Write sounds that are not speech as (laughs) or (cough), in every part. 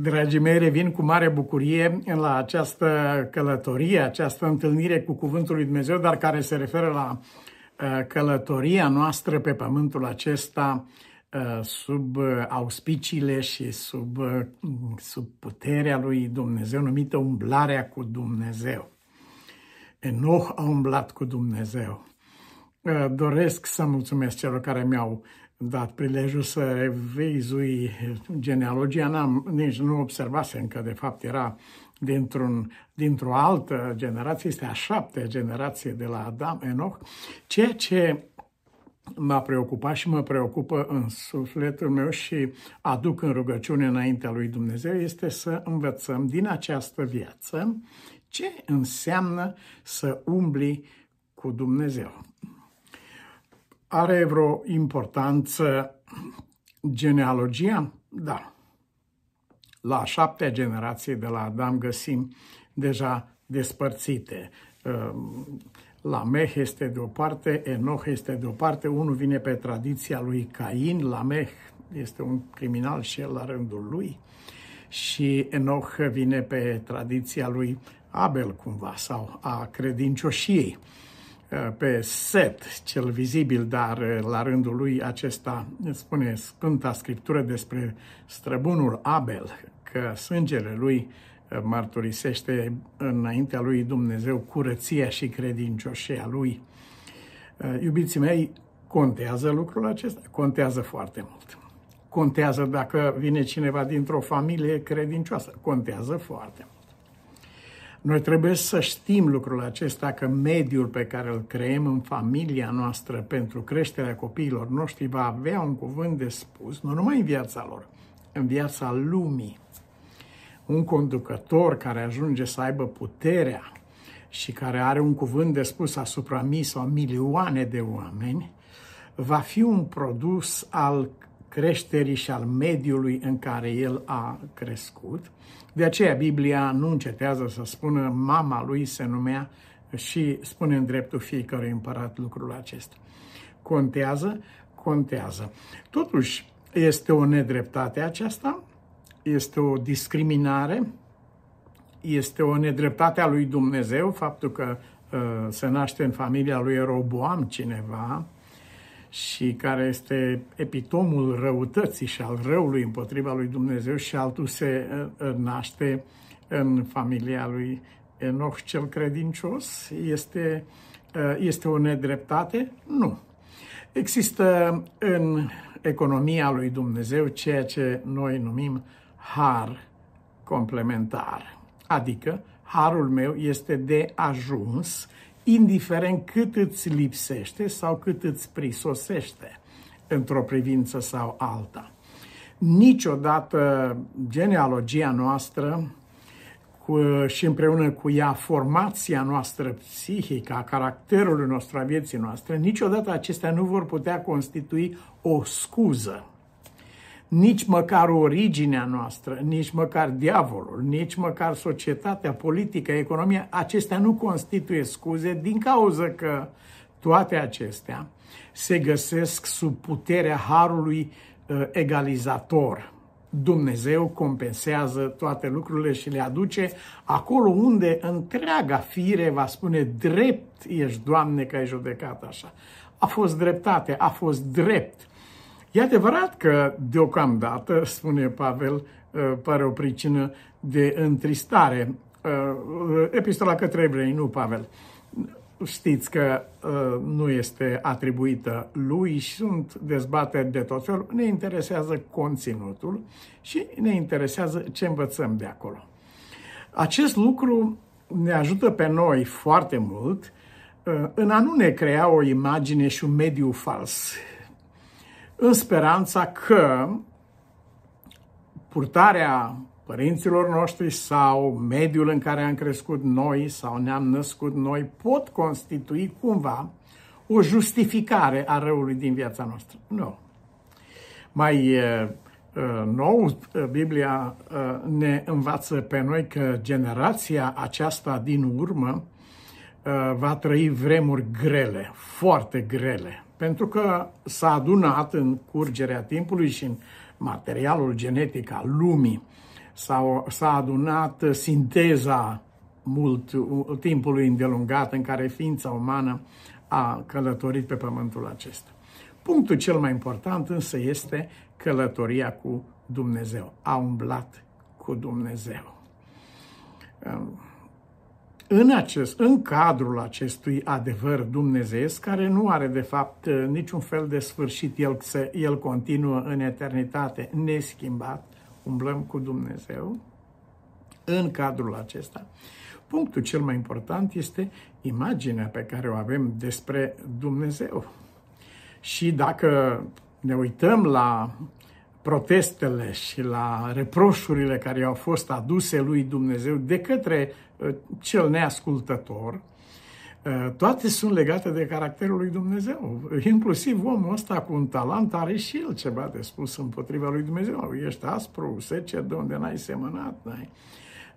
Dragii mei, revin cu mare bucurie la această călătorie, această întâlnire cu Cuvântul lui Dumnezeu, dar care se referă la uh, călătoria noastră pe pământul acesta uh, sub auspiciile și sub, uh, sub puterea lui Dumnezeu, numită umblarea cu Dumnezeu. Enoch a umblat cu Dumnezeu. Doresc să mulțumesc celor care mi-au dat prilejul să revizui genealogia, n-am, nici nu observasem că de fapt era dintr-un, dintr-o altă generație, este a șaptea generație de la Adam, Enoch, ceea ce m-a preocupat și mă preocupă în sufletul meu și aduc în rugăciune înaintea lui Dumnezeu este să învățăm din această viață ce înseamnă să umbli cu Dumnezeu. Are vreo importanță genealogia? Da. La a șaptea generație de la Adam găsim deja despărțite. La Meh este de o parte, Enoch este de o parte, unul vine pe tradiția lui Cain, La Meh este un criminal și el la rândul lui și Enoch vine pe tradiția lui Abel cumva sau a credincioșiei. Uh, pe Set, cel vizibil, dar uh, la rândul lui acesta spune Sfânta Scriptură despre străbunul Abel, că sângele lui uh, marturisește înaintea lui Dumnezeu curăția și credincioșia lui. Iubiții mei, contează lucrul acesta? Contează foarte mult. Contează dacă vine cineva dintr-o familie credincioasă. Contează foarte mult. Noi trebuie să știm lucrul acesta, că mediul pe care îl creăm în familia noastră pentru creșterea copiilor noștri va avea un cuvânt de spus, nu numai în viața lor, în viața lumii. Un conducător care ajunge să aibă puterea și care are un cuvânt de spus asupra mii sau milioane de oameni, va fi un produs al creșterii și al mediului în care el a crescut. De aceea Biblia nu încetează să spună mama lui se numea și spune în dreptul fiecărui împărat lucrul acesta. Contează? Contează. Totuși, este o nedreptate aceasta, este o discriminare, este o nedreptate a lui Dumnezeu, faptul că uh, se naște în familia lui Roboam cineva, și care este epitomul răutății și al răului împotriva lui Dumnezeu și altul se uh, uh, naște în familia lui Enoch cel credincios? Este, uh, este o nedreptate? Nu. Există în economia lui Dumnezeu ceea ce noi numim har complementar. Adică, harul meu este de ajuns indiferent cât îți lipsește sau cât îți prisosește într-o privință sau alta. Niciodată genealogia noastră cu, și împreună cu ea formația noastră psihică, a caracterului nostru, a vieții noastre, niciodată acestea nu vor putea constitui o scuză nici măcar originea noastră, nici măcar diavolul, nici măcar societatea, politică, economia, acestea nu constituie scuze din cauza că toate acestea se găsesc sub puterea harului uh, egalizator. Dumnezeu compensează toate lucrurile și le aduce acolo unde întreaga fire va spune drept ești, Doamne, că ai judecat așa. A fost dreptate, a fost drept E adevărat că deocamdată, (laughs) spune Pavel, uh, pare o pricină de întristare. Uh, epistola către evrei, nu Pavel. Știți că uh, nu este atribuită lui și sunt dezbateri de tot felul. Ne interesează conținutul și ne interesează ce învățăm de acolo. Acest lucru ne ajută pe noi foarte mult în a nu ne crea o imagine și un mediu fals în speranța că purtarea părinților noștri sau mediul în care am crescut noi sau ne-am născut noi pot constitui cumva o justificare a răului din viața noastră. Nu. Mai nou, Biblia ne învață pe noi că generația aceasta din urmă va trăi vremuri grele, foarte grele pentru că s-a adunat în curgerea timpului și în materialul genetic al lumii, s-a adunat sinteza mult timpului îndelungat în care ființa umană a călătorit pe pământul acesta. Punctul cel mai important însă este călătoria cu Dumnezeu. A umblat cu Dumnezeu. În, acest, în cadrul acestui adevăr dumnezeiesc, care nu are de fapt niciun fel de sfârșit, el, el continuă în eternitate neschimbat, umblăm cu Dumnezeu, în cadrul acesta, punctul cel mai important este imaginea pe care o avem despre Dumnezeu. Și dacă ne uităm la protestele și la reproșurile care au fost aduse lui Dumnezeu de către uh, cel neascultător, uh, toate sunt legate de caracterul lui Dumnezeu. Inclusiv omul ăsta cu un talent are și el ceva de spus împotriva lui Dumnezeu. Ești aspru, sece de unde n-ai semănat. N-ai.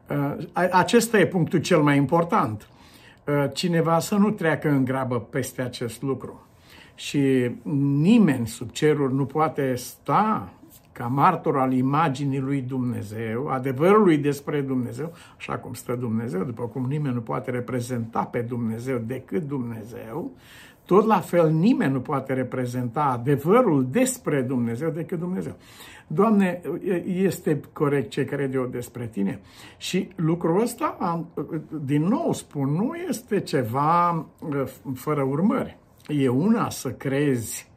Uh, acesta e punctul cel mai important. Cineva să nu treacă în grabă peste acest lucru. Și nimeni sub cerul nu poate sta ca martor al imaginii lui Dumnezeu, adevărului despre Dumnezeu, așa cum stă Dumnezeu, după cum nimeni nu poate reprezenta pe Dumnezeu decât Dumnezeu, tot la fel nimeni nu poate reprezenta adevărul despre Dumnezeu decât Dumnezeu. Doamne, este corect ce cred eu despre tine? Și lucrul ăsta, din nou spun, nu este ceva uh, fără urmări. E una să crezi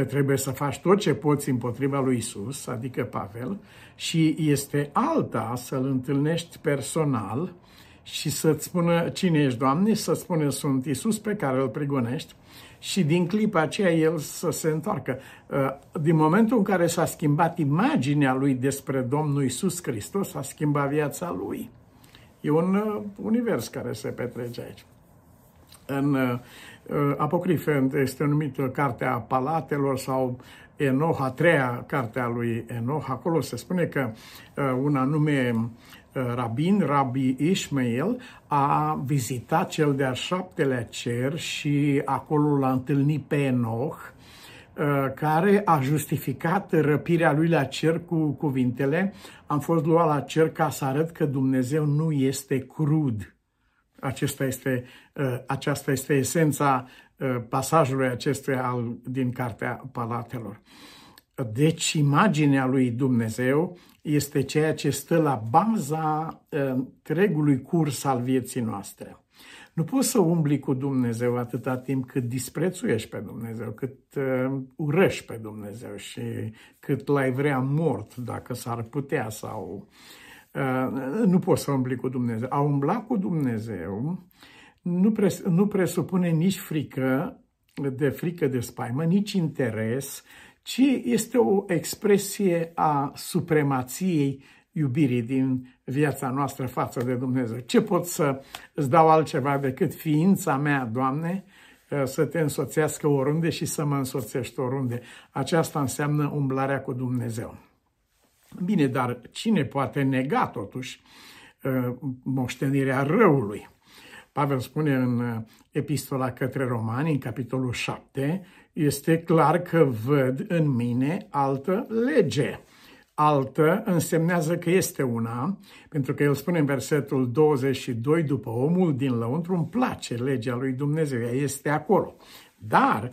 că trebuie să faci tot ce poți împotriva lui Isus, adică Pavel, și este alta să-l întâlnești personal și să-ți spună cine ești, Doamne, să spună sunt Isus pe care îl prigonești și din clipa aceea el să se întoarcă. Uh, din momentul în care s-a schimbat imaginea lui despre Domnul Isus Hristos, s-a schimbat viața lui. E un uh, univers care se petrece aici. În uh, Apocrife este numită Cartea Palatelor sau Enoch, a treia carte a lui Enoch. Acolo se spune că un anume rabin, Rabbi Ishmael, a vizitat cel de-al șaptelea cer și acolo l-a întâlnit pe Enoch, care a justificat răpirea lui la cer cu cuvintele Am fost luat la cer ca să arăt că Dumnezeu nu este crud. Acesta este, aceasta este esența pasajului acestuia al, din Cartea Palatelor. Deci, imaginea lui Dumnezeu este ceea ce stă la baza întregului curs al vieții noastre. Nu poți să umbli cu Dumnezeu atâta timp cât disprețuiești pe Dumnezeu, cât uh, urăști pe Dumnezeu și cât l-ai vrea mort, dacă s-ar putea sau... Uh, nu poți să umbli cu Dumnezeu. A umbla cu Dumnezeu nu, pres- nu presupune nici frică, de frică de spaimă, nici interes, ci este o expresie a supremației iubirii din viața noastră față de Dumnezeu. Ce pot să îți dau altceva decât ființa mea, Doamne, să te însoțească oriunde și să mă însoțești oriunde. Aceasta înseamnă umblarea cu Dumnezeu. Bine, dar cine poate nega totuși uh, moștenirea răului? Pavel spune în uh, epistola către romani, în capitolul 7, este clar că văd în mine altă lege. Altă însemnează că este una, pentru că el spune în versetul 22, după omul din lăuntru îmi place legea lui Dumnezeu, ea este acolo. Dar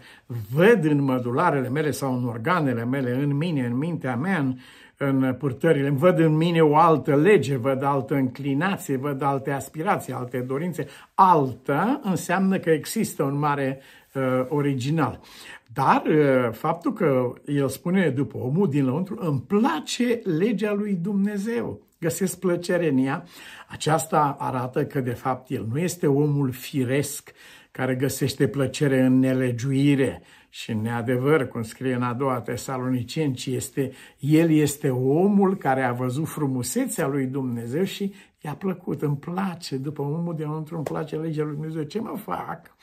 văd în mădularele mele sau în organele mele, în mine, în mintea mea, în, în purtările, văd în mine o altă lege, văd altă înclinație, văd alte aspirații, alte dorințe. Altă înseamnă că există un mare uh, original. Dar uh, faptul că el spune după omul din lăuntru, îmi place legea lui Dumnezeu, găsesc plăcere în ea, aceasta arată că de fapt el nu este omul firesc care găsește plăcere în nelegiuire și în neadevăr, cum scrie în a doua Tesaloniceni, ci este, el este omul care a văzut frumusețea lui Dumnezeu și i-a plăcut, îmi place, după omul de înăuntru îmi place legea lui Dumnezeu, ce mă fac?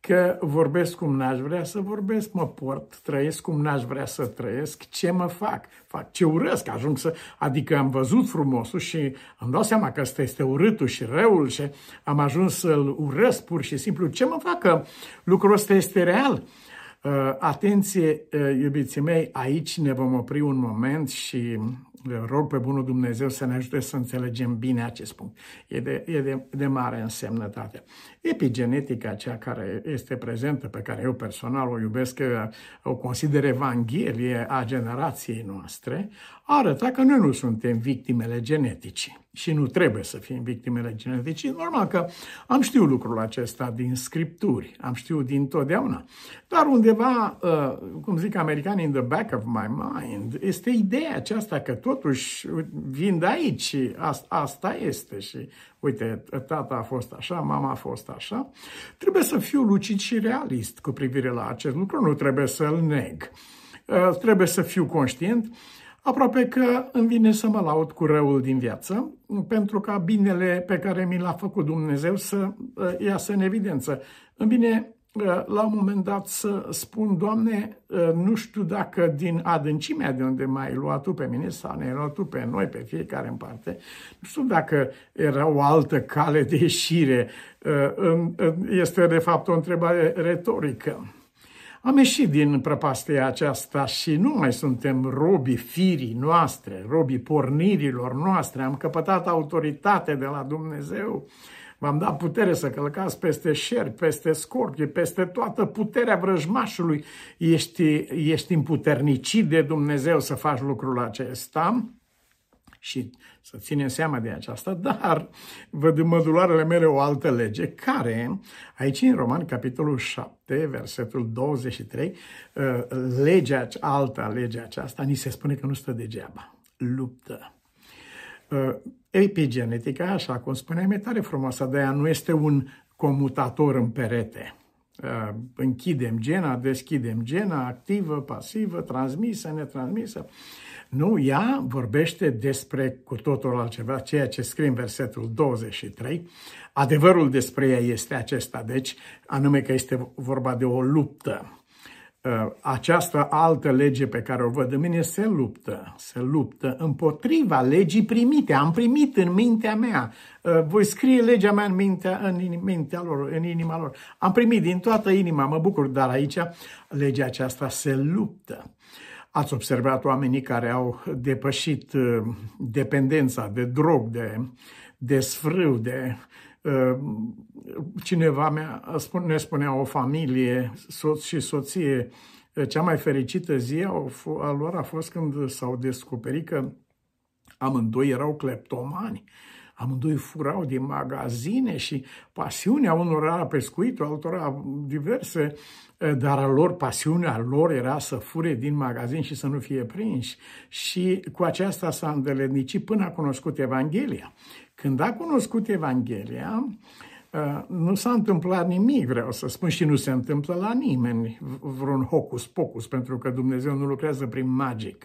că vorbesc cum n-aș vrea să vorbesc, mă port, trăiesc cum n-aș vrea să trăiesc, ce mă fac? Fac ce urăsc, ajung să... Adică am văzut frumosul și îmi dau seama că ăsta este urâtul și răul și am ajuns să-l urăsc pur și simplu. Ce mă fac? Că lucrul ăsta este real. Uh, atenție, uh, iubiții mei, aici ne vom opri un moment și rog pe Bunul Dumnezeu să ne ajute să înțelegem bine acest punct. E de, e de, de mare însemnătate. Epigenetica, cea care este prezentă, pe care eu personal o iubesc, o consider evanghelie a generației noastre, arăta că noi nu suntem victimele genetice și nu trebuie să fim victimele genetice. Normal că am știut lucrul acesta din scripturi, am știut din totdeauna. Dar undeva, uh, cum zic americanii, in the back of my mind, este ideea aceasta că totuși vin de aici și asta este și uite, tata a fost așa, mama a fost așa. Trebuie să fiu lucid și realist cu privire la acest lucru, nu trebuie să-l neg. Uh, trebuie să fiu conștient Aproape că îmi vine să mă laud cu răul din viață, pentru ca binele pe care mi l-a făcut Dumnezeu să uh, iasă în evidență. Îmi vine uh, la un moment dat să spun, Doamne, uh, nu știu dacă din adâncimea de unde m-ai luat Tu pe mine sau ne-ai luat Tu pe noi, pe fiecare în parte, nu știu dacă era o altă cale de ieșire. Este de fapt o întrebare retorică. Am ieșit din prăpastia aceasta și nu mai suntem robii firii noastre, robii pornirilor noastre. Am căpătat autoritate de la Dumnezeu. V-am dat putere să călcați peste șerpi, peste scorpii, peste toată puterea vrăjmașului. Ești, ești împuternicit de Dumnezeu să faci lucrul acesta și să ținem seama de aceasta, dar văd în mădularele mele o altă lege care, aici în Roman, capitolul 7, versetul 23, uh, legea, alta legea aceasta, ni se spune că nu stă degeaba. Luptă. Uh, epigenetica, așa cum spuneam, e tare frumoasă, de aia nu este un comutator în perete. Uh, închidem gena, deschidem gena, activă, pasivă, transmisă, netransmisă. Nu, ea vorbește despre cu totul altceva, ceea ce scrie în versetul 23. Adevărul despre ea este acesta, deci, anume că este vorba de o luptă. Uh, această altă lege pe care o văd în mine se luptă, se luptă împotriva legii primite. Am primit în mintea mea. Uh, voi scrie legea mea în mintea, în mintea lor, în inima lor. Am primit din toată inima, mă bucur, dar aici legea aceasta se luptă. Ați observat oamenii care au depășit uh, dependența de drog, de, de sfrâu, de uh, cineva mea, ne spunea o familie, soț și soție, uh, cea mai fericită zi a lor a fost când s-au descoperit că amândoi erau cleptomani. Amândoi furau din magazine și pasiunea unor era pescuitul, altora diverse, dar a lor, pasiunea lor era să fure din magazin și să nu fie prinși. Și cu aceasta s-a îndeletnicit până a cunoscut Evanghelia. Când a cunoscut Evanghelia, nu s-a întâmplat nimic, vreau să spun, și nu se întâmplă la nimeni vreun hocus-pocus, pentru că Dumnezeu nu lucrează prin magic.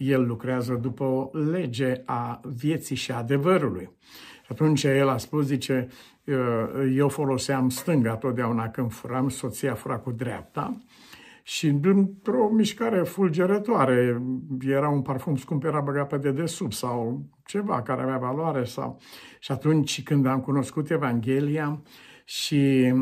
El lucrează după o lege a vieții și a adevărului. Atunci el a spus, zice, eu foloseam stânga totdeauna când furam, soția fura cu dreapta și într-o mișcare fulgerătoare, era un parfum scump, era băgat pe dedesubt sau ceva care avea valoare. Sau... Și atunci când am cunoscut Evanghelia și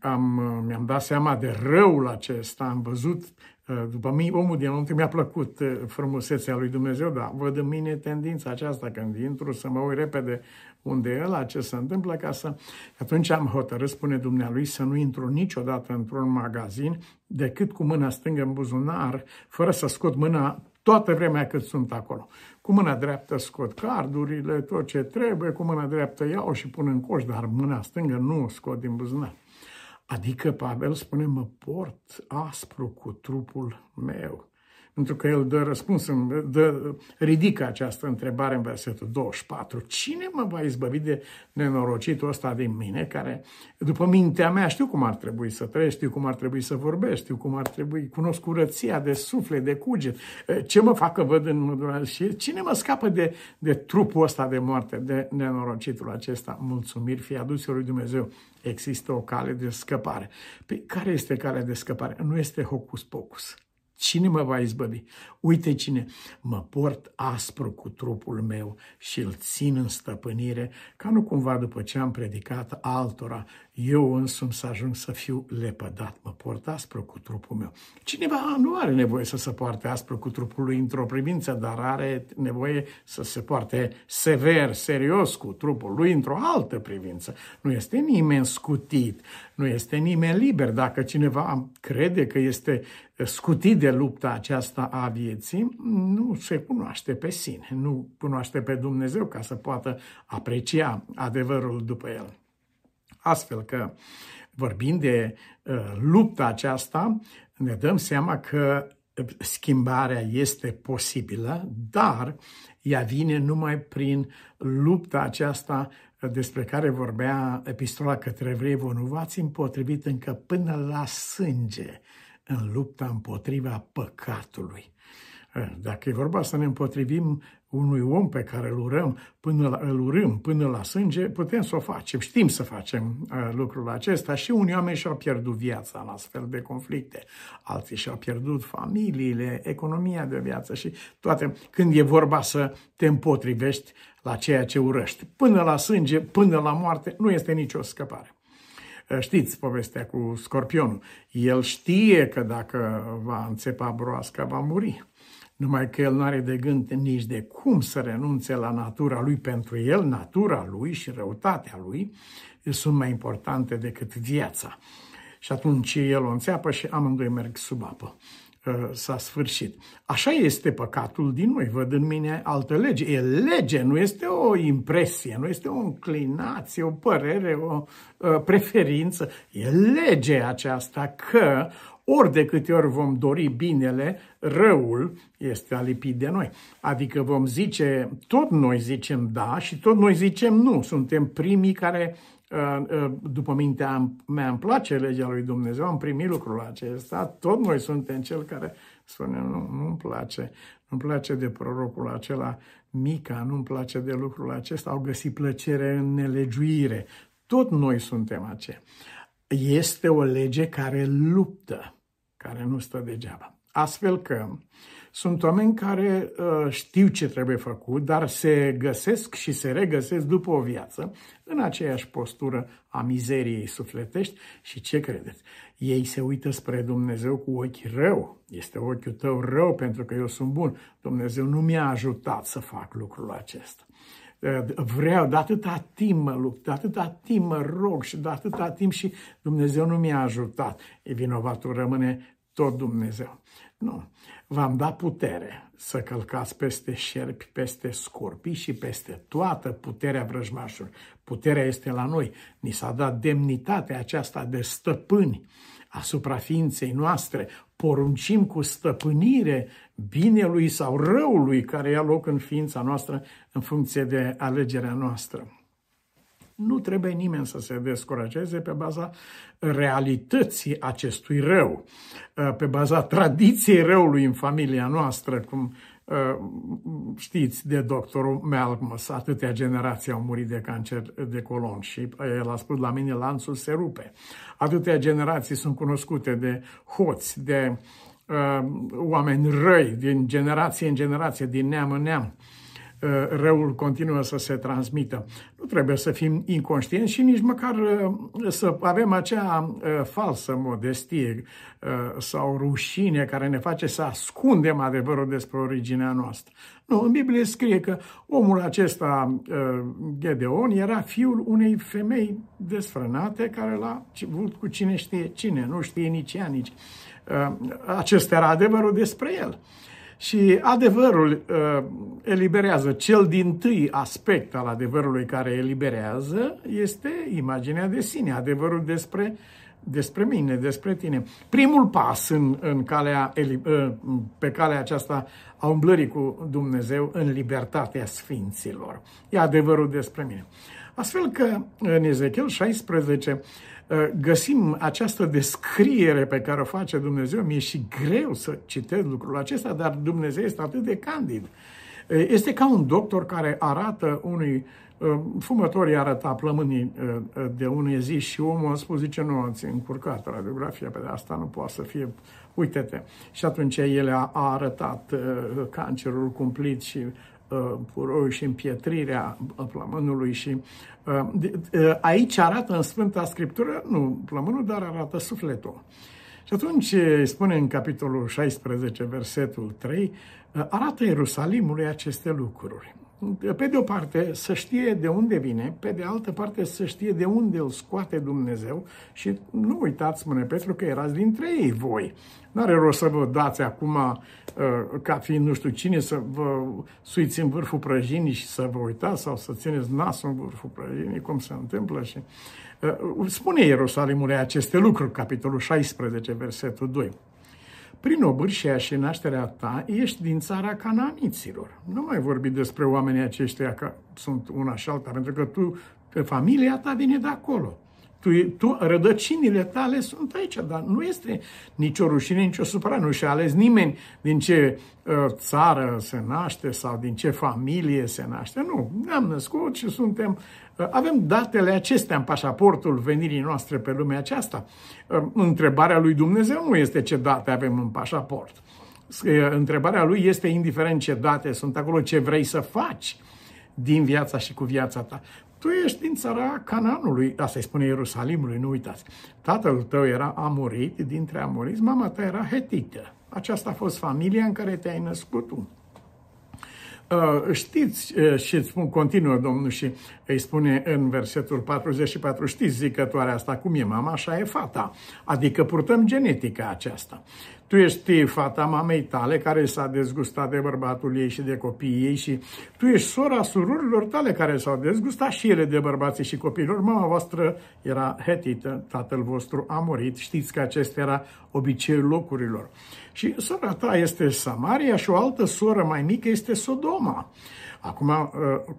am, mi-am dat seama de răul acesta, am văzut Uh, după mine, omul dinăuntru mi-a plăcut uh, frumusețea lui Dumnezeu, dar văd în mine tendința aceasta când intru să mă uit repede unde e ăla, ce se întâmplă, ca să... Atunci am hotărât, spune Dumnealui, să nu intru niciodată într-un magazin decât cu mâna stângă în buzunar, fără să scot mâna toată vremea cât sunt acolo. Cu mâna dreaptă scot cardurile, tot ce trebuie, cu mâna dreaptă iau și pun în coș, dar mâna stângă nu o scot din buzunar. Adică Pavel spune, mă port aspru cu trupul meu. Pentru că el dă răspuns, dă, ridică această întrebare în versetul 24. Cine mă va izbăvi de nenorocitul ăsta din mine, care, după mintea mea, știu cum ar trebui să trăiesc, știu cum ar trebui să vorbesc, știu cum ar trebui, cunosc curăția de suflet, de cuget, ce mă facă văd în și cine mă scapă de, de trupul ăsta de moarte, de nenorocitul acesta. Mulțumiri fie adus lui Dumnezeu. Există o cale de scăpare. Păi care este calea de scăpare? Nu este hocus-pocus Cine mă va izbăvi? Uite cine mă port aspru cu trupul meu și îl țin în stăpânire, ca nu cumva după ce am predicat altora, eu însumi să ajung să fiu lepădat, mă port aspru cu trupul meu. Cineva nu are nevoie să se poarte aspru cu trupul lui într-o privință, dar are nevoie să se poarte sever, serios cu trupul lui într-o altă privință. Nu este nimeni scutit, nu este nimeni liber. Dacă cineva crede că este scutit de lupta aceasta a vieții, nu se cunoaște pe sine, nu cunoaște pe Dumnezeu ca să poată aprecia adevărul după el. Astfel că, vorbind de uh, lupta aceasta, ne dăm seama că schimbarea este posibilă, dar ea vine numai prin lupta aceasta despre care vorbea epistola către evrei, vă nu v-ați împotrivit încă până la sânge în lupta împotriva păcatului. Dacă e vorba să ne împotrivim unui om pe care îl urăm până la, îl urâm până la sânge, putem să o facem. Știm să facem uh, lucrul acesta și unii oameni și-au pierdut viața în astfel de conflicte. Alții și-au pierdut familiile, economia de viață și toate. Când e vorba să te împotrivești la ceea ce urăști. Până la sânge, până la moarte, nu este nicio scăpare. Știți povestea cu scorpionul. El știe că dacă va înțepa broasca, va muri numai că el nu are de gând nici de cum să renunțe la natura lui. Pentru el, natura lui și răutatea lui sunt mai importante decât viața. Și atunci el o înțeapă și amândoi merg sub apă. Uh, s-a sfârșit. Așa este păcatul din noi. Văd în mine altă lege. E lege, nu este o impresie, nu este o înclinație, o părere, o uh, preferință. E lege aceasta că ori de câte ori vom dori binele, răul este alipit de noi. Adică vom zice, tot noi zicem da și tot noi zicem nu. Suntem primii care, uh, uh, după mintea mea, îmi place legea lui Dumnezeu, am primit lucrul acesta, tot noi suntem cel care spune, nu, nu-mi place, nu-mi place de prorocul acela, Mica, nu-mi place de lucrul acesta, au găsit plăcere în nelegiuire. Tot noi suntem aceia este o lege care luptă, care nu stă degeaba. Astfel că sunt oameni care uh, știu ce trebuie făcut, dar se găsesc și se regăsesc după o viață în aceeași postură a mizeriei sufletești și ce credeți? Ei se uită spre Dumnezeu cu ochi rău. Este ochiul tău rău pentru că eu sunt bun. Dumnezeu nu mi-a ajutat să fac lucrul acesta vreau, de atâta timp mă lupt, de atâta timp mă rog și de atâta timp și Dumnezeu nu mi-a ajutat. E vinovatul rămâne tot Dumnezeu. Nu. V-am dat putere să călcați peste șerpi, peste scorpii și peste toată puterea vrăjmașului. Puterea este la noi. Ni s-a dat demnitatea aceasta de stăpâni asupra ființei noastre, poruncim cu stăpânire binelui sau răului care ia loc în ființa noastră în funcție de alegerea noastră. Nu trebuie nimeni să se descurajeze pe baza realității acestui rău, pe baza tradiției răului în familia noastră, cum Uh, știți de doctorul Malcolmus, atâtea generații au murit de cancer de colon și el a spus la mine lanțul se rupe. Atâtea generații sunt cunoscute de hoți, de uh, oameni răi, din generație în generație, din neam în neam. Uh, răul continuă să se transmită. Nu trebuie să fim inconștienți și nici măcar uh, să avem acea uh, falsă modestie sau rușine care ne face să ascundem adevărul despre originea noastră. Nu, în Biblie scrie că omul acesta, Gedeon, era fiul unei femei desfrânate care l-a avut cu cine știe cine, nu știe nici ea, nici. Acesta era adevărul despre el. Și adevărul uh, eliberează. Cel din tâi aspect al adevărului care eliberează este imaginea de sine, adevărul despre, despre mine, despre tine. Primul pas în, în calea, uh, pe calea aceasta a umblării cu Dumnezeu în libertatea sfinților. E adevărul despre mine. Astfel că în Ezechiel 16 Uh, găsim această descriere pe care o face Dumnezeu. Mi-e și greu să citesc lucrul acesta, dar Dumnezeu este atât de candid. Uh, este ca un doctor care arată unui uh, fumător i arăta plămânii de unei zi și omul a spus, zice, nu, ați încurcat radiografia, pe asta nu poate să fie, uite-te. Și atunci el a arătat cancerul cumplit și puroiul și împietrirea plămânului și aici arată în Sfânta Scriptură, nu plămânul, dar arată sufletul. Și atunci spune în capitolul 16, versetul 3, arată Ierusalimului aceste lucruri pe de o parte, să știe de unde vine, pe de altă parte, să știe de unde îl scoate Dumnezeu și nu uitați, spune Petru, că erați dintre ei voi. Nu are rost să vă dați acum, uh, ca fiind nu știu cine, să vă suiți în vârful prăjinii și să vă uitați sau să țineți nasul în vârful prăjinii, cum se întâmplă și... Uh, spune Ierusalimului aceste lucruri, capitolul 16, versetul 2 prin obârșia și nașterea ta, ești din țara cananiților. Nu mai vorbi despre oamenii aceștia că sunt una și alta, pentru că tu, familia ta vine de acolo. Tu, tu, rădăcinile tale sunt aici, dar nu este nicio rușine, nicio supărare. Nu și-a ales nimeni din ce uh, țară se naște sau din ce familie se naște. Nu, ne-am născut și suntem uh, avem datele acestea în pașaportul venirii noastre pe lumea aceasta. Uh, întrebarea lui Dumnezeu nu este ce date avem în pașaport. Uh, întrebarea lui este indiferent ce date sunt acolo, ce vrei să faci din viața și cu viața ta. Tu ești din țara Cananului, asta îi spune Ierusalimului, nu uitați. Tatăl tău era amorit, dintre amoriți, mama ta era hetită. Aceasta a fost familia în care te-ai născut tu. Uh, știți, uh, și spun, continuă Domnul și îi spune în versetul 44, știți zicătoarea asta cum e mama, așa e fata. Adică purtăm genetica aceasta. Tu ești fata mamei tale care s-a dezgustat de bărbatul ei și de copiii ei și tu ești sora sururilor tale care s-au dezgustat și ele de bărbații și copiilor. Mama voastră era hetită, tatăl vostru a murit. Știți că acesta era obiceiul locurilor. Și sora ta este Samaria și o altă soră mai mică este Sodoma. Acum, uh,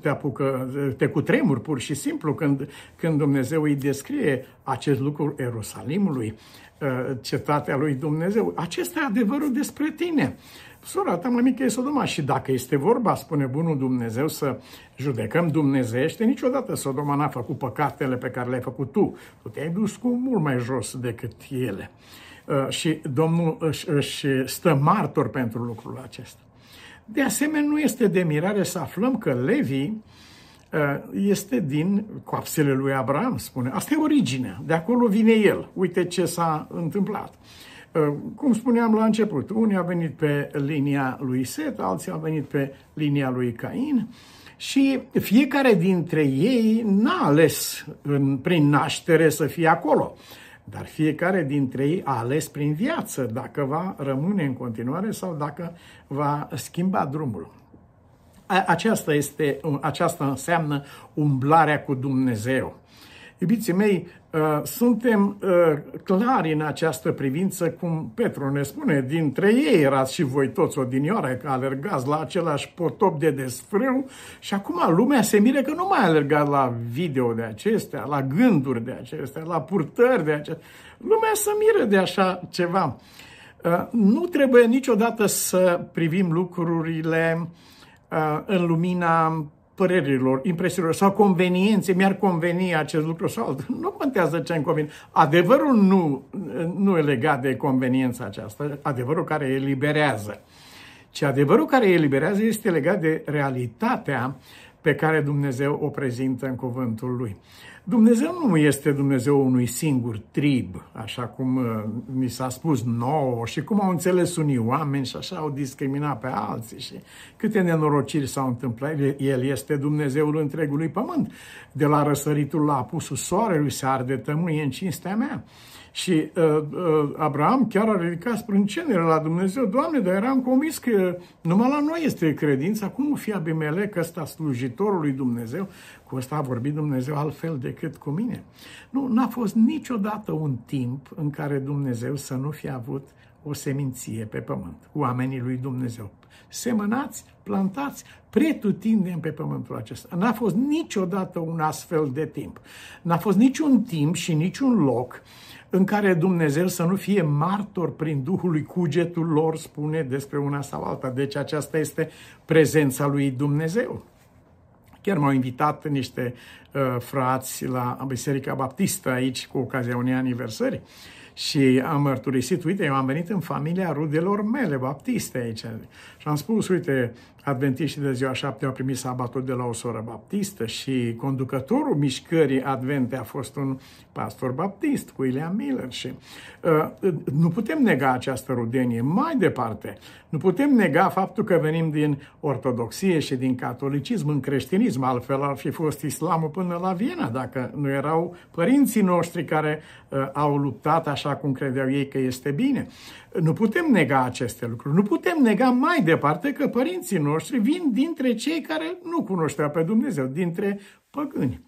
te apucă, te cutremuri pur și simplu când, când Dumnezeu îi descrie acest lucru Ierusalimului, uh, cetatea lui Dumnezeu. Acesta e adevărul despre tine. Sora ta mai mică e Sodoma și dacă este vorba, spune bunul Dumnezeu, să judecăm dumnezește, niciodată Sodoma n-a făcut păcatele pe care le-ai făcut tu. Tu te-ai dus cu mult mai jos decât ele. Uh, și Domnul își, își stă martor pentru lucrul acesta. De asemenea, nu este de mirare să aflăm că Levi uh, este din coapsele lui Abraham, spune. Asta e originea, de acolo vine el. Uite ce s-a întâmplat. Uh, cum spuneam la început, unii au venit pe linia lui Set, alții au venit pe linia lui Cain și fiecare dintre ei n-a ales în, prin naștere să fie acolo. Dar fiecare dintre ei a ales prin viață dacă va rămâne în continuare sau dacă va schimba drumul. Aceasta, este, aceasta înseamnă umblarea cu Dumnezeu. Iubiții mei, uh, suntem uh, clari în această privință, cum Petru ne spune, dintre ei erați și voi toți odinioare, că alergați la același potop de desfrâu și acum lumea se mire că nu mai alergați la video de acestea, la gânduri de acestea, la purtări de acestea. Lumea se miră de așa ceva. Uh, nu trebuie niciodată să privim lucrurile în lumina părerilor, impresiilor sau conveniențe, mi-ar conveni acest lucru sau altul. (laughs) Nu contează ce îmi convine. Adevărul nu, nu e legat de conveniența aceasta, adevărul care eliberează. Ce adevărul care eliberează este legat de realitatea pe care Dumnezeu o prezintă în cuvântul Lui. Dumnezeu nu este Dumnezeu unui singur trib, așa cum uh, mi s-a spus nouă și cum au înțeles unii oameni și așa au discriminat pe alții și câte nenorociri s-au întâmplat. El este Dumnezeul întregului pământ. De la răsăritul la apusul soarelui se arde tămâie în cinstea mea. Și uh, uh, Abraham chiar a ridicat sprâncenele la Dumnezeu. Doamne, dar eram convins că numai la noi este credința. Cum nu fi Abimelec ăsta slujitorul lui Dumnezeu? Cu ăsta a vorbit Dumnezeu altfel decât cu mine. Nu, n-a fost niciodată un timp în care Dumnezeu să nu fi avut o seminție pe pământ. Oamenii lui Dumnezeu. Semănați, plantați, pretutindem pe pământul acesta. N-a fost niciodată un astfel de timp. N-a fost niciun timp și niciun loc în care Dumnezeu să nu fie martor prin Duhul lui cugetul lor spune despre una sau alta. Deci aceasta este prezența lui Dumnezeu. Chiar m-au invitat niște uh, frați la Biserica Baptistă aici cu ocazia unei aniversări și am mărturisit, uite, eu am venit în familia rudelor mele baptiste aici. Și am spus, uite, adventiștii de ziua șapte au primit sabatul de la o soră baptistă și conducătorul mișcării advente a fost un pastor baptist, William Miller. Și uh, nu putem nega această rudenie. Mai departe, nu putem nega faptul că venim din ortodoxie și din catolicism în creștinism, altfel ar fi fost islamul până la Viena, dacă nu erau părinții noștri care uh, au luptat așa cum credeau ei că este bine. Nu putem nega aceste lucruri. Nu putem nega mai departe că părinții noștri vin dintre cei care nu cunoșteau pe Dumnezeu, dintre păgâni.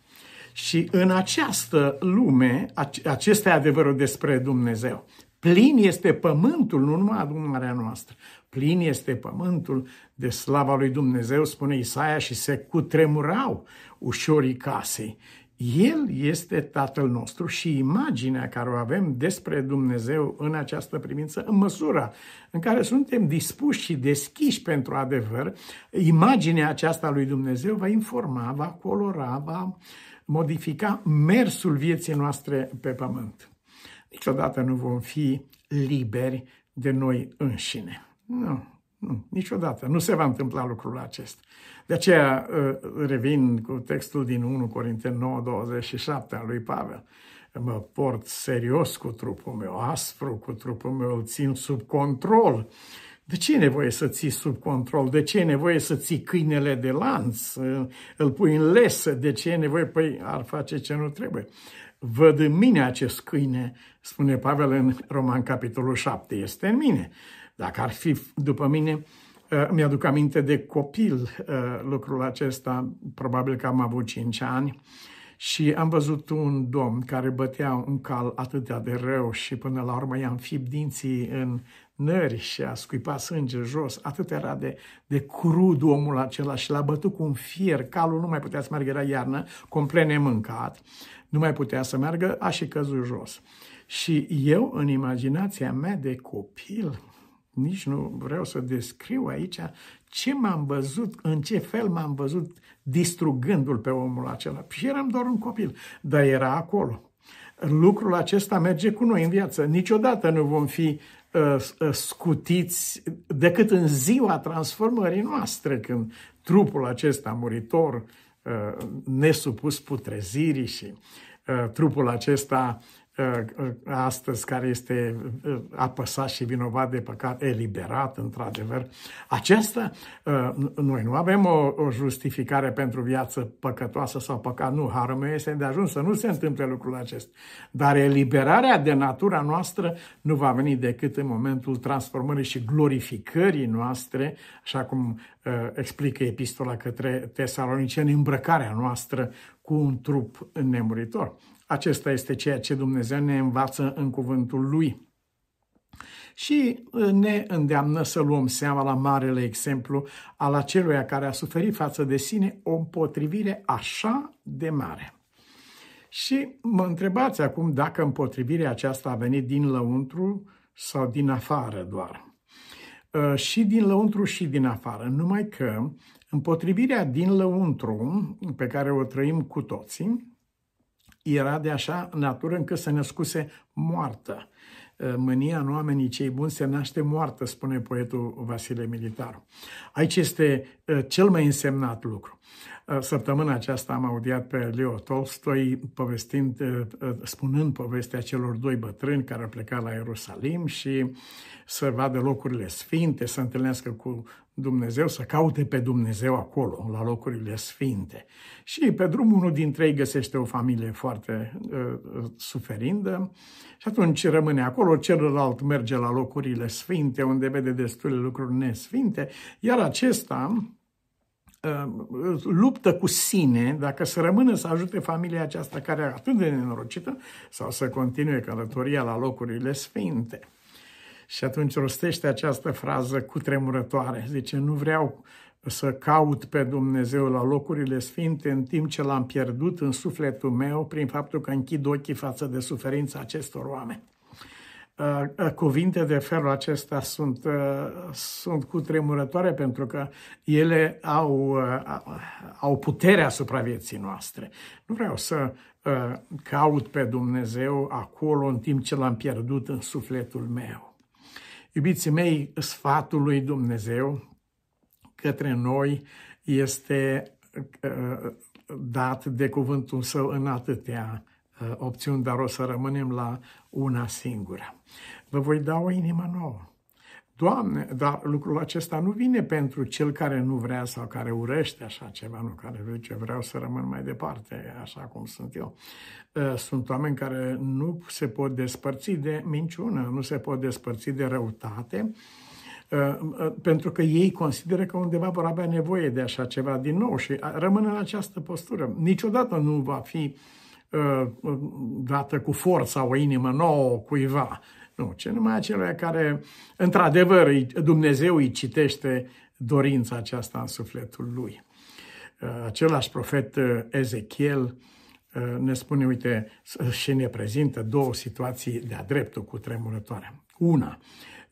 Și în această lume, acesta e adevărul despre Dumnezeu. Plin este pământul, nu numai adunarea noastră. Plin este pământul de slava lui Dumnezeu, spune Isaia, și se cutremurau ușorii casei. El este Tatăl nostru și imaginea care o avem despre Dumnezeu în această privință, în măsura în care suntem dispuși și deschiși pentru adevăr, imaginea aceasta lui Dumnezeu va informa, va colora, va modifica mersul vieții noastre pe pământ. Niciodată nu vom fi liberi de noi înșine. Nu, nu, niciodată. Nu se va întâmpla lucrul acesta. De aceea uh, revin cu textul din 1 Corinteni 9, 27 al lui Pavel. Mă port serios cu trupul meu, aspru cu trupul meu, îl țin sub control. De ce e nevoie să ții sub control? De ce e nevoie să ții câinele de lanț? Îl pui în lesă? De ce e nevoie? Păi ar face ce nu trebuie. Văd în mine acest câine, spune Pavel în Roman capitolul 7, este în mine. Dacă ar fi după mine, uh, mi-aduc aminte de copil uh, lucrul acesta, probabil că am avut 5 ani, și am văzut un domn care bătea un cal atât de rău și până la urmă i-a înfipt dinții în nări și a scuipat sânge jos. Atât era de, de crud omul acela și l-a bătut cu un fier. Calul nu mai putea să meargă, era iarnă, complet nemâncat. Nu mai putea să meargă, a și căzut jos. Și eu, în imaginația mea de copil, nici nu vreau să descriu aici ce m-am văzut, în ce fel m-am văzut distrugându-l pe omul acela. Și eram doar un copil, dar era acolo. Lucrul acesta merge cu noi în viață. Niciodată nu vom fi uh, uh, scutiți decât în ziua transformării noastre, când trupul acesta muritor, uh, nesupus putrezirii și uh, trupul acesta Ă, ă, astăzi care este ă, apăsat și vinovat de păcat, eliberat, într-adevăr. Aceasta, noi nu avem o, o justificare pentru viață păcătoasă sau păcat, nu, harul meu este de ajuns să nu se întâmple lucrul acesta. Dar eliberarea de natura noastră nu va veni decât în momentul transformării și glorificării noastre, așa cum explică epistola către tesaloniceni, îmbrăcarea noastră cu un trup nemuritor. Acesta este ceea ce Dumnezeu ne învață în cuvântul Lui. Și uh, ne îndeamnă să luăm seama la marele exemplu al acelui care a suferit față de sine o împotrivire așa de mare. Și mă întrebați acum dacă împotrivirea aceasta a venit din lăuntru sau din afară doar. Uh, și din lăuntru și din afară, numai că împotrivirea din lăuntru, pe care o trăim cu toții, era de așa natură încât se născuse moartă. Mânia în oamenii cei buni se naște moartă, spune poetul Vasile Militaru. Aici este cel mai însemnat lucru. Săptămâna aceasta am audiat pe Leo Tolstoi povestind, spunând povestea celor doi bătrâni care au plecat la Ierusalim și să vadă locurile sfinte, să întâlnească cu Dumnezeu, să caute pe Dumnezeu acolo, la locurile sfinte. Și pe drum unul dintre ei găsește o familie foarte uh, suferindă și atunci rămâne acolo, celălalt merge la locurile sfinte, unde vede destule lucruri nesfinte, iar acesta uh, luptă cu sine dacă să rămână să ajute familia aceasta care e atât de nenorocită sau să continue călătoria la locurile sfinte. Și atunci rostește această frază cu tremurătoare. Zice, nu vreau să caut pe Dumnezeu la locurile sfinte în timp ce l-am pierdut în sufletul meu prin faptul că închid ochii față de suferința acestor oameni. cuvinte de felul acesta sunt, sunt cutremurătoare pentru că ele au, au puterea asupra vieții noastre. Nu vreau să caut pe Dumnezeu acolo în timp ce l-am pierdut în sufletul meu. Iubiții mei, sfatul lui Dumnezeu către noi este dat de cuvântul său în atâtea uh, opțiuni, dar o să rămânem la una singură. Vă voi da o inimă nouă. Doamne, dar lucrul acesta nu vine pentru cel care nu vrea sau care urăște așa ceva, nu care zice vreau să rămân mai departe așa cum sunt eu. Uh, sunt oameni care nu se pot despărți de minciună, nu se pot despărți de răutate, Uh, uh, pentru că ei consideră că undeva vor avea nevoie de așa ceva din nou și rămân în această postură. Niciodată nu va fi uh, dată cu forța o inimă nouă cuiva. Nu, ce numai acelea care, într-adevăr, Dumnezeu îi citește dorința aceasta în sufletul lui. Același profet Ezechiel ne spune, uite, și ne prezintă două situații de-a dreptul cu tremurătoare. Una,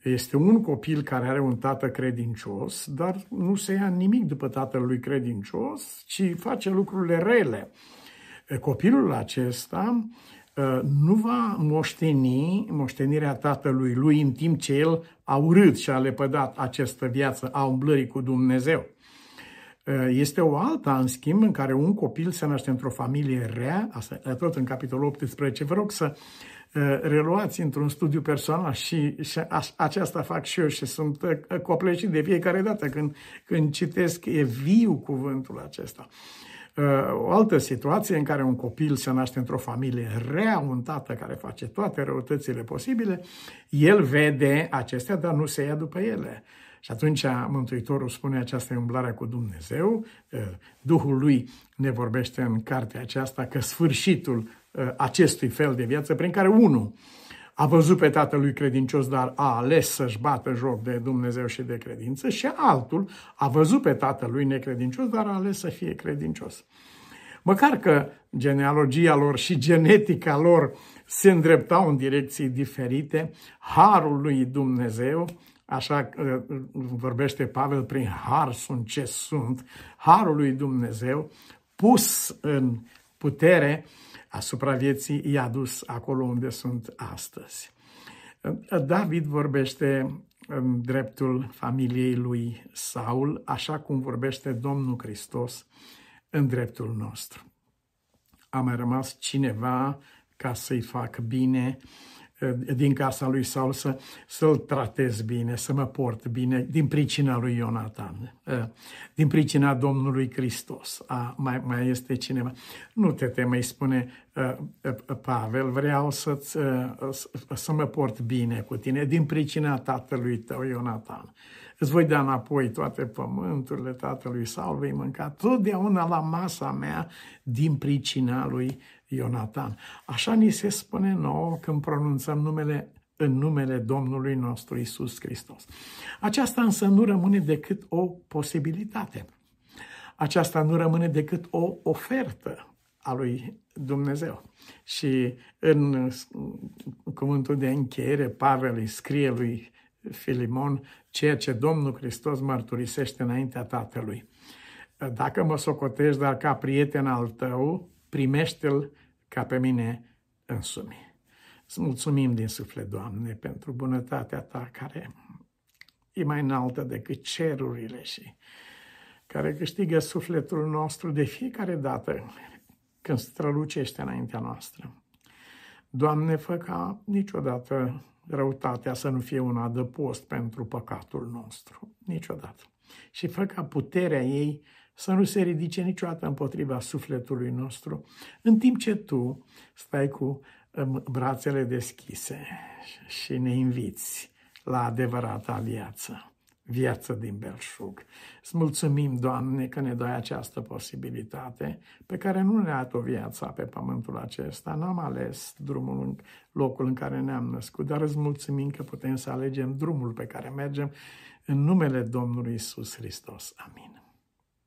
este un copil care are un tată credincios, dar nu se ia nimic după tatăl lui credincios, ci face lucrurile rele. Copilul acesta nu va moșteni moștenirea tatălui lui în timp ce el a urât și a lepădat această viață a umblării cu Dumnezeu. Este o alta, în schimb, în care un copil se naște într-o familie rea, asta tot în capitolul 18. Vă rog să Uh, reluați într-un studiu personal și, și aș, aceasta fac și eu și sunt uh, copleșit de fiecare dată când, când citesc, e viu cuvântul acesta. Uh, o altă situație în care un copil se naște într-o familie rea, un tată care face toate răutățile posibile, el vede acestea, dar nu se ia după ele. Și atunci Mântuitorul spune această umblare cu Dumnezeu, Duhul lui ne vorbește în cartea aceasta că sfârșitul Uh, acestui fel de viață, prin care unul a văzut pe tatălui credincios, dar a ales să-și bată joc de Dumnezeu și de credință, și altul a văzut pe tatălui necredincios, dar a ales să fie credincios. Măcar că genealogia lor și genetica lor se îndreptau în direcții diferite, harul lui Dumnezeu, așa uh, vorbește Pavel, prin har sunt ce sunt, harul lui Dumnezeu, pus în putere, asupra vieții i-a dus acolo unde sunt astăzi. David vorbește în dreptul familiei lui Saul, așa cum vorbește Domnul Hristos în dreptul nostru. A mai rămas cineva ca să-i fac bine, Eh, din casa lui Saul să, să-l tratez bine, să mă port bine, din pricina lui Ionatan, eh, din pricina Domnului Hristos. A, mai, mai este cineva. Nu te teme, îi spune eh, Pavel, vreau să să mă port bine cu tine, din pricina tatălui tău, Ionatan. Îți voi da înapoi toate pământurile tatălui Saul, vei mânca totdeauna la masa mea din pricina lui Ionatan. Așa ni se spune nouă când pronunțăm numele în numele Domnului nostru Isus Hristos. Aceasta însă nu rămâne decât o posibilitate. Aceasta nu rămâne decât o ofertă a lui Dumnezeu. Și în cuvântul de încheiere, Pavel îi scrie lui Filimon ceea ce Domnul Hristos mărturisește înaintea Tatălui. Dacă mă socotești, dar ca prieten al tău, primește-l ca pe mine însumi. Îți mulțumim din suflet, Doamne, pentru bunătatea Ta care e mai înaltă decât cerurile și care câștigă sufletul nostru de fiecare dată când strălucește înaintea noastră. Doamne, fă ca niciodată răutatea să nu fie un adăpost pentru păcatul nostru. Niciodată. Și fă ca puterea ei să nu se ridice niciodată împotriva sufletului nostru, în timp ce tu stai cu um, brațele deschise și ne inviți la adevărata viață, viață din belșug. Îți mulțumim, Doamne, că ne dai această posibilitate pe care nu ne-a dat o viața pe pământul acesta. N-am ales drumul în locul în care ne-am născut, dar îți mulțumim că putem să alegem drumul pe care mergem în numele Domnului Isus Hristos. Amin.